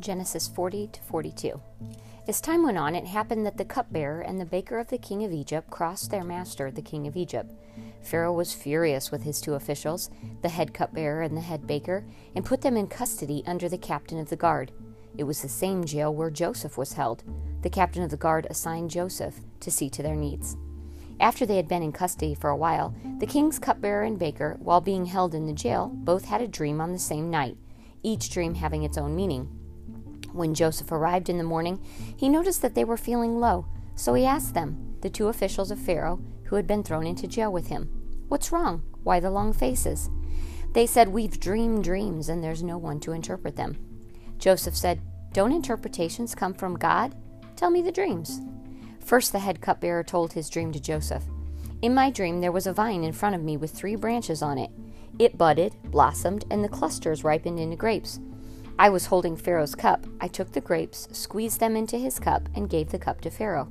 Genesis 40 to 42. As time went on, it happened that the cupbearer and the baker of the king of Egypt crossed their master, the king of Egypt. Pharaoh was furious with his two officials, the head cupbearer and the head baker, and put them in custody under the captain of the guard. It was the same jail where Joseph was held. The captain of the guard assigned Joseph to see to their needs. After they had been in custody for a while, the king's cupbearer and baker, while being held in the jail, both had a dream on the same night, each dream having its own meaning. When Joseph arrived in the morning, he noticed that they were feeling low, so he asked them, the two officials of Pharaoh, who had been thrown into jail with him, What's wrong? Why the long faces? They said, We've dreamed dreams, and there's no one to interpret them. Joseph said, Don't interpretations come from God? Tell me the dreams. First, the head cupbearer told his dream to Joseph. In my dream, there was a vine in front of me with three branches on it. It budded, blossomed, and the clusters ripened into grapes. I was holding Pharaoh's cup. I took the grapes, squeezed them into his cup, and gave the cup to Pharaoh.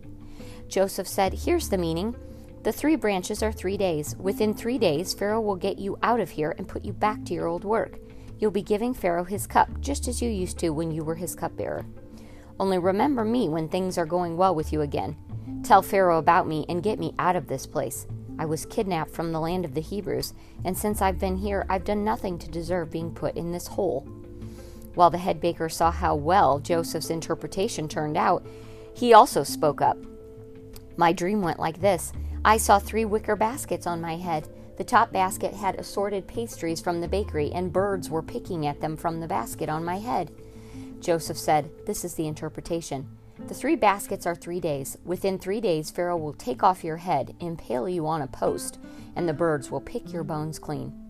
Joseph said, Here's the meaning. The three branches are three days. Within three days, Pharaoh will get you out of here and put you back to your old work. You'll be giving Pharaoh his cup, just as you used to when you were his cupbearer. Only remember me when things are going well with you again. Tell Pharaoh about me and get me out of this place. I was kidnapped from the land of the Hebrews, and since I've been here, I've done nothing to deserve being put in this hole. While the head baker saw how well Joseph's interpretation turned out, he also spoke up. My dream went like this I saw three wicker baskets on my head. The top basket had assorted pastries from the bakery, and birds were picking at them from the basket on my head. Joseph said, This is the interpretation. The three baskets are three days. Within three days, Pharaoh will take off your head, impale you on a post, and the birds will pick your bones clean.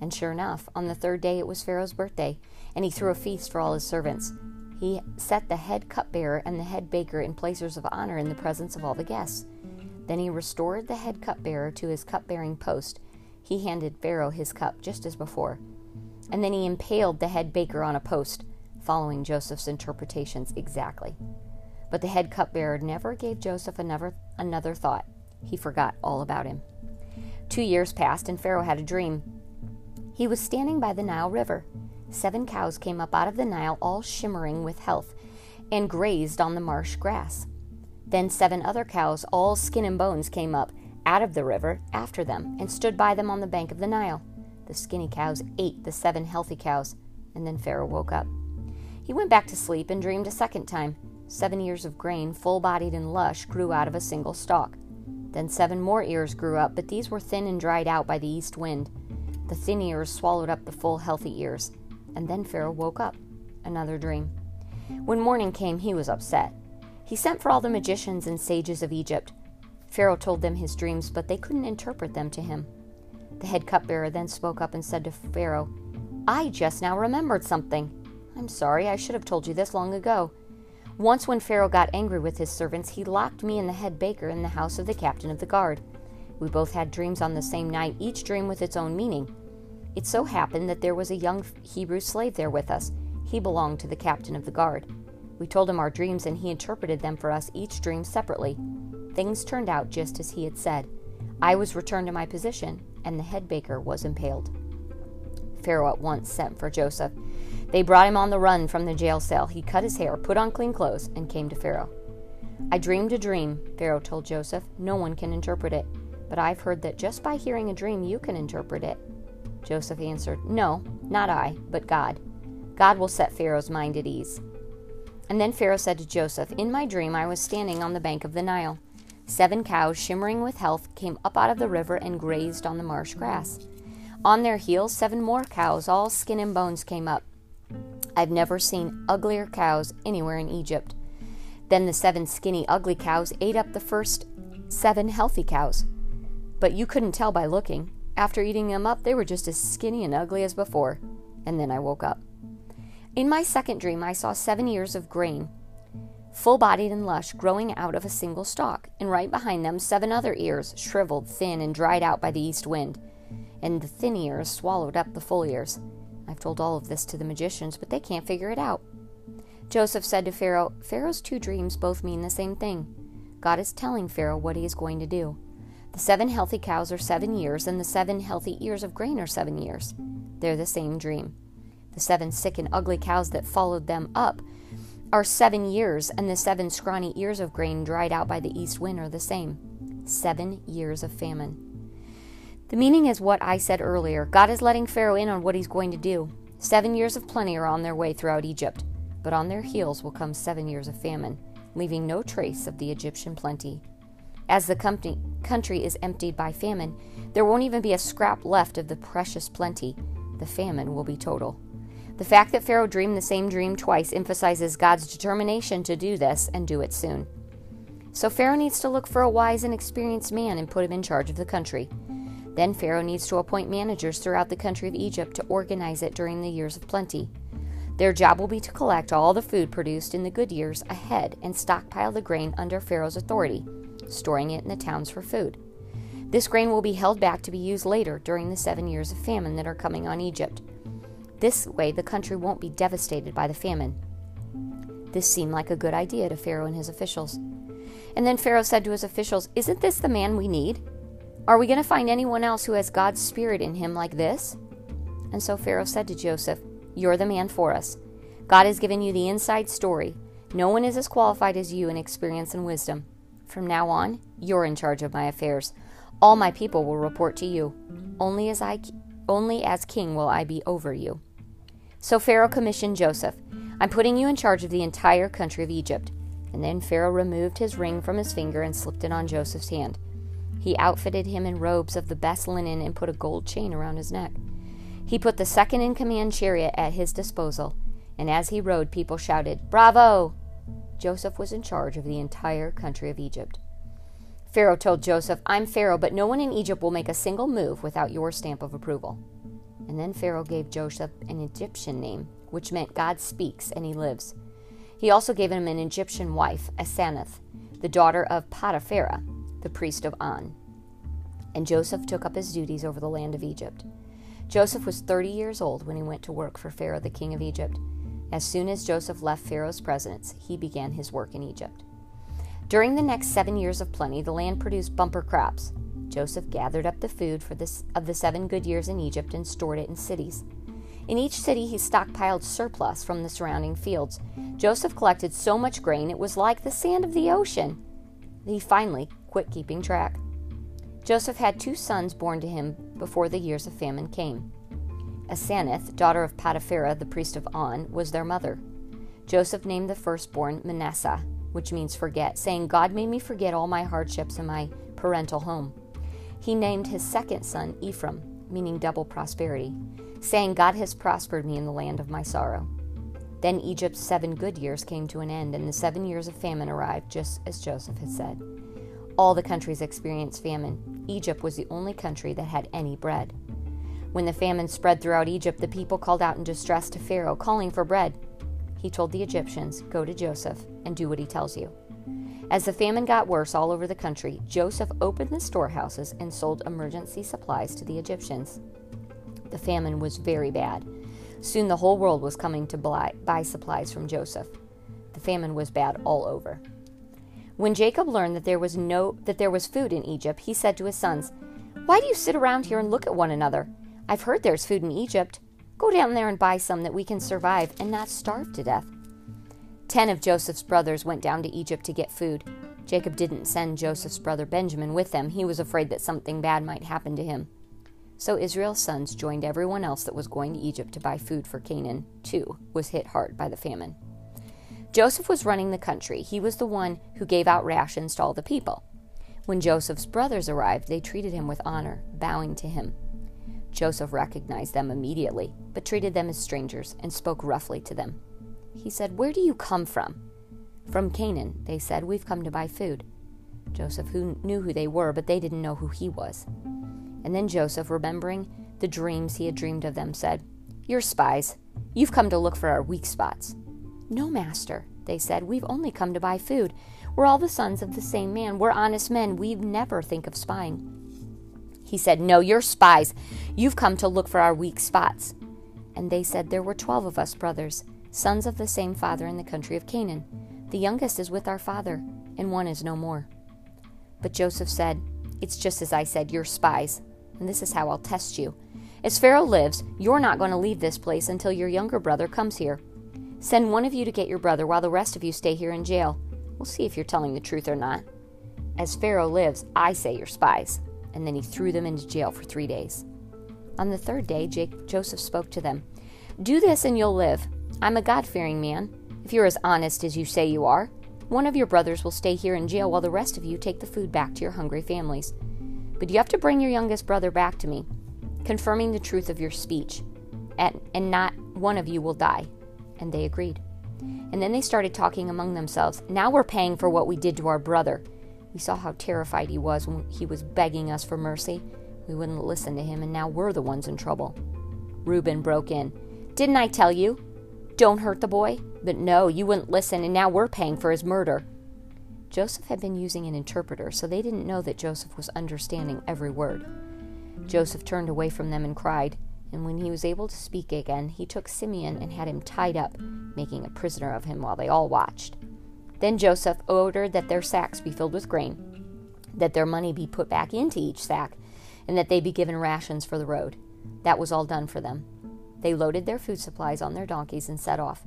And sure enough, on the third day it was Pharaoh's birthday, and he threw a feast for all his servants. He set the head cupbearer and the head baker in places of honor in the presence of all the guests. Then he restored the head cupbearer to his cupbearing post. He handed Pharaoh his cup just as before. And then he impaled the head baker on a post, following Joseph's interpretations exactly. But the head cupbearer never gave Joseph another, another thought. He forgot all about him. Two years passed, and Pharaoh had a dream. He was standing by the Nile River. Seven cows came up out of the Nile, all shimmering with health, and grazed on the marsh grass. Then seven other cows, all skin and bones, came up out of the river after them and stood by them on the bank of the Nile. The skinny cows ate the seven healthy cows, and then Pharaoh woke up. He went back to sleep and dreamed a second time. Seven ears of grain, full bodied and lush, grew out of a single stalk. Then seven more ears grew up, but these were thin and dried out by the east wind. The thin ears swallowed up the full, healthy ears. And then Pharaoh woke up. Another dream. When morning came, he was upset. He sent for all the magicians and sages of Egypt. Pharaoh told them his dreams, but they couldn't interpret them to him. The head cupbearer then spoke up and said to Pharaoh, I just now remembered something. I'm sorry, I should have told you this long ago. Once, when Pharaoh got angry with his servants, he locked me and the head baker in the house of the captain of the guard. We both had dreams on the same night, each dream with its own meaning. It so happened that there was a young Hebrew slave there with us. He belonged to the captain of the guard. We told him our dreams, and he interpreted them for us, each dream separately. Things turned out just as he had said. I was returned to my position, and the head baker was impaled. Pharaoh at once sent for Joseph. They brought him on the run from the jail cell. He cut his hair, put on clean clothes, and came to Pharaoh. I dreamed a dream, Pharaoh told Joseph. No one can interpret it, but I've heard that just by hearing a dream you can interpret it. Joseph answered, No, not I, but God. God will set Pharaoh's mind at ease. And then Pharaoh said to Joseph, In my dream I was standing on the bank of the Nile. Seven cows, shimmering with health, came up out of the river and grazed on the marsh grass. On their heels, seven more cows, all skin and bones, came up. I've never seen uglier cows anywhere in Egypt. Then the seven skinny, ugly cows ate up the first seven healthy cows. But you couldn't tell by looking. After eating them up, they were just as skinny and ugly as before. And then I woke up. In my second dream, I saw seven ears of grain, full bodied and lush, growing out of a single stalk, and right behind them, seven other ears, shriveled, thin, and dried out by the east wind. And the thin ears swallowed up the full ears. I've told all of this to the magicians, but they can't figure it out. Joseph said to Pharaoh, Pharaoh's two dreams both mean the same thing. God is telling Pharaoh what he is going to do. The seven healthy cows are seven years, and the seven healthy ears of grain are seven years. They're the same dream. The seven sick and ugly cows that followed them up are seven years, and the seven scrawny ears of grain dried out by the east wind are the same. Seven years of famine. The meaning is what I said earlier. God is letting Pharaoh in on what he's going to do. Seven years of plenty are on their way throughout Egypt, but on their heels will come seven years of famine, leaving no trace of the Egyptian plenty. As the company, country is emptied by famine, there won't even be a scrap left of the precious plenty. The famine will be total. The fact that Pharaoh dreamed the same dream twice emphasizes God's determination to do this and do it soon. So Pharaoh needs to look for a wise and experienced man and put him in charge of the country. Then Pharaoh needs to appoint managers throughout the country of Egypt to organize it during the years of plenty. Their job will be to collect all the food produced in the good years ahead and stockpile the grain under Pharaoh's authority, storing it in the towns for food. This grain will be held back to be used later during the seven years of famine that are coming on Egypt. This way, the country won't be devastated by the famine. This seemed like a good idea to Pharaoh and his officials. And then Pharaoh said to his officials, Isn't this the man we need? Are we going to find anyone else who has God's Spirit in him like this? And so Pharaoh said to Joseph, You're the man for us. God has given you the inside story. No one is as qualified as you in experience and wisdom. From now on, you're in charge of my affairs. All my people will report to you. Only as I only as king will I be over you. So Pharaoh commissioned Joseph, I'm putting you in charge of the entire country of Egypt. And then Pharaoh removed his ring from his finger and slipped it on Joseph's hand. He outfitted him in robes of the best linen and put a gold chain around his neck. He put the second in command chariot at his disposal, and as he rode, people shouted, Bravo! Joseph was in charge of the entire country of Egypt. Pharaoh told Joseph, I'm Pharaoh, but no one in Egypt will make a single move without your stamp of approval. And then Pharaoh gave Joseph an Egyptian name, which meant God speaks and he lives. He also gave him an Egyptian wife, Asenath, the daughter of Potiphera, the priest of On. And Joseph took up his duties over the land of Egypt. Joseph was 30 years old when he went to work for Pharaoh, the king of Egypt. As soon as Joseph left Pharaoh's presence, he began his work in Egypt. During the next seven years of plenty, the land produced bumper crops. Joseph gathered up the food for this, of the seven good years in Egypt and stored it in cities. In each city, he stockpiled surplus from the surrounding fields. Joseph collected so much grain it was like the sand of the ocean. He finally quit keeping track. Joseph had two sons born to him before the years of famine came. Asenath, daughter of Potiphera, the priest of On, was their mother. Joseph named the firstborn Manasseh, which means forget, saying, God made me forget all my hardships in my parental home. He named his second son Ephraim, meaning double prosperity, saying, God has prospered me in the land of my sorrow. Then Egypt's seven good years came to an end, and the seven years of famine arrived, just as Joseph had said. All the countries experienced famine. Egypt was the only country that had any bread. When the famine spread throughout Egypt, the people called out in distress to Pharaoh, calling for bread. He told the Egyptians, Go to Joseph and do what he tells you. As the famine got worse all over the country, Joseph opened the storehouses and sold emergency supplies to the Egyptians. The famine was very bad. Soon the whole world was coming to buy, supplies from Joseph. The famine was bad all over. When Jacob learned that there was no that there was food in Egypt, he said to his sons, "Why do you sit around here and look at one another? I've heard there's food in Egypt. Go down there and buy some that we can survive and not starve to death." Ten of Joseph's brothers went down to Egypt to get food. Jacob didn't send Joseph's brother Benjamin with them. He was afraid that something bad might happen to him. So Israel's sons joined everyone else that was going to Egypt to buy food for Canaan, too, was hit hard by the famine. Joseph was running the country. He was the one who gave out rations to all the people. When Joseph's brothers arrived, they treated him with honor, bowing to him. Joseph recognized them immediately, but treated them as strangers and spoke roughly to them. He said, Where do you come from? From Canaan, they said. We've come to buy food. Joseph who knew who they were, but they didn't know who he was. And then Joseph, remembering the dreams he had dreamed of them, said, You're spies. You've come to look for our weak spots. No, master, they said. We've only come to buy food. We're all the sons of the same man. We're honest men. We'd never think of spying. He said, No, you're spies. You've come to look for our weak spots. And they said, There were twelve of us brothers, sons of the same father in the country of Canaan. The youngest is with our father, and one is no more. But Joseph said, It's just as I said, you're spies, and this is how I'll test you. As Pharaoh lives, you're not going to leave this place until your younger brother comes here. Send one of you to get your brother while the rest of you stay here in jail. We'll see if you're telling the truth or not. As Pharaoh lives, I say you're spies. And then he threw them into jail for three days. On the third day, Jake, Joseph spoke to them Do this and you'll live. I'm a God fearing man. If you're as honest as you say you are, one of your brothers will stay here in jail while the rest of you take the food back to your hungry families. But you have to bring your youngest brother back to me confirming the truth of your speech, and, and not one of you will die. And they agreed. And then they started talking among themselves. Now we're paying for what we did to our brother. We saw how terrified he was when he was begging us for mercy. We wouldn't listen to him, and now we're the ones in trouble. Reuben broke in. Didn't I tell you? Don't hurt the boy? But no, you wouldn't listen, and now we're paying for his murder. Joseph had been using an interpreter, so they didn't know that Joseph was understanding every word. Joseph turned away from them and cried. And when he was able to speak again, he took Simeon and had him tied up, making a prisoner of him while they all watched. Then Joseph ordered that their sacks be filled with grain, that their money be put back into each sack, and that they be given rations for the road. That was all done for them. They loaded their food supplies on their donkeys and set off.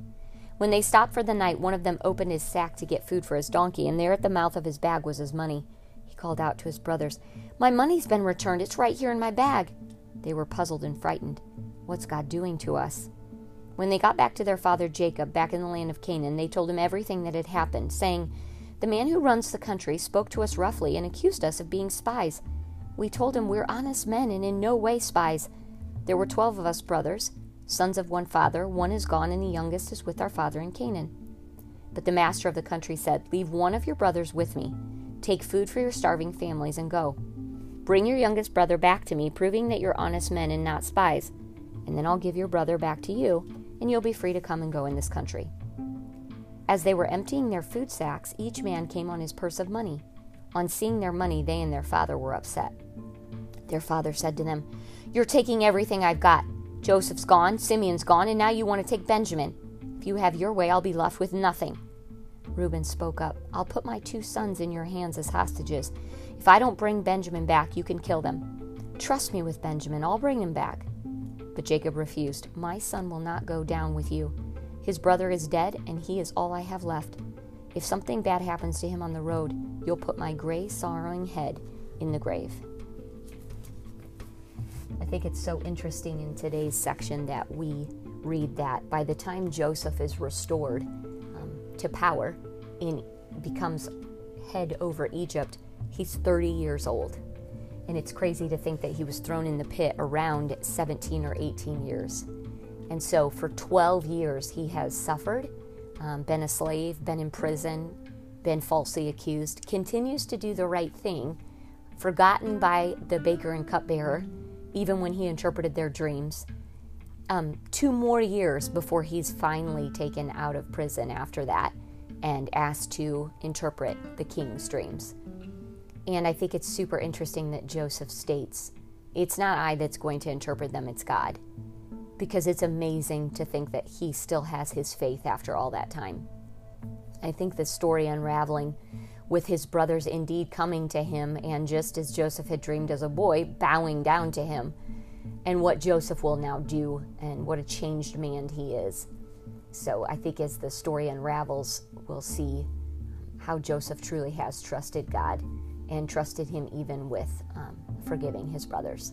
When they stopped for the night, one of them opened his sack to get food for his donkey, and there at the mouth of his bag was his money He called out to his brothers, My money's been returned. It's right here in my bag. They were puzzled and frightened. What's God doing to us? When they got back to their father Jacob, back in the land of Canaan, they told him everything that had happened, saying, The man who runs the country spoke to us roughly and accused us of being spies. We told him we're honest men and in no way spies. There were twelve of us brothers, sons of one father. One is gone, and the youngest is with our father in Canaan. But the master of the country said, Leave one of your brothers with me. Take food for your starving families and go. Bring your youngest brother back to me, proving that you're honest men and not spies, and then I'll give your brother back to you, and you'll be free to come and go in this country. As they were emptying their food sacks, each man came on his purse of money. On seeing their money, they and their father were upset. Their father said to them, You're taking everything I've got. Joseph's gone, Simeon's gone, and now you want to take Benjamin. If you have your way, I'll be left with nothing. Reuben spoke up. I'll put my two sons in your hands as hostages. If I don't bring Benjamin back, you can kill them. Trust me with Benjamin, I'll bring him back. But Jacob refused. My son will not go down with you. His brother is dead, and he is all I have left. If something bad happens to him on the road, you'll put my gray, sorrowing head in the grave. I think it's so interesting in today's section that we read that by the time Joseph is restored, um, to power and becomes head over Egypt, he's 30 years old. And it's crazy to think that he was thrown in the pit around 17 or 18 years. And so for 12 years, he has suffered, um, been a slave, been in prison, been falsely accused, continues to do the right thing, forgotten by the baker and cupbearer, even when he interpreted their dreams, um, two more years before he's finally taken out of prison after that and asked to interpret the king's dreams. And I think it's super interesting that Joseph states, It's not I that's going to interpret them, it's God. Because it's amazing to think that he still has his faith after all that time. I think the story unraveling with his brothers indeed coming to him and just as Joseph had dreamed as a boy, bowing down to him and what Joseph will now do and what a changed man he is. So I think as the story unravels, we'll see how Joseph truly has trusted God and trusted him even with um, forgiving his brothers.